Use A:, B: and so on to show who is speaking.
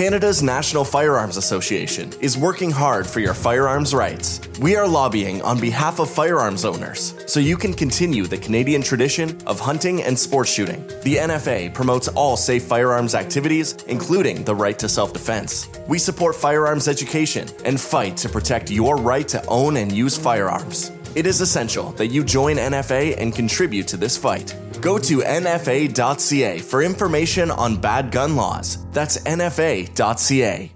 A: Canada's National Firearms Association is working hard for your firearms rights. We are lobbying on behalf of firearms owners so you can continue the Canadian tradition of hunting and sports shooting. The NFA promotes all safe firearms activities, including the right to self defense. We support firearms education and fight to protect your right to own and use firearms. It is essential that you join NFA and contribute to this fight. Go to nfa.ca for information on bad gun laws. That's nfa.ca.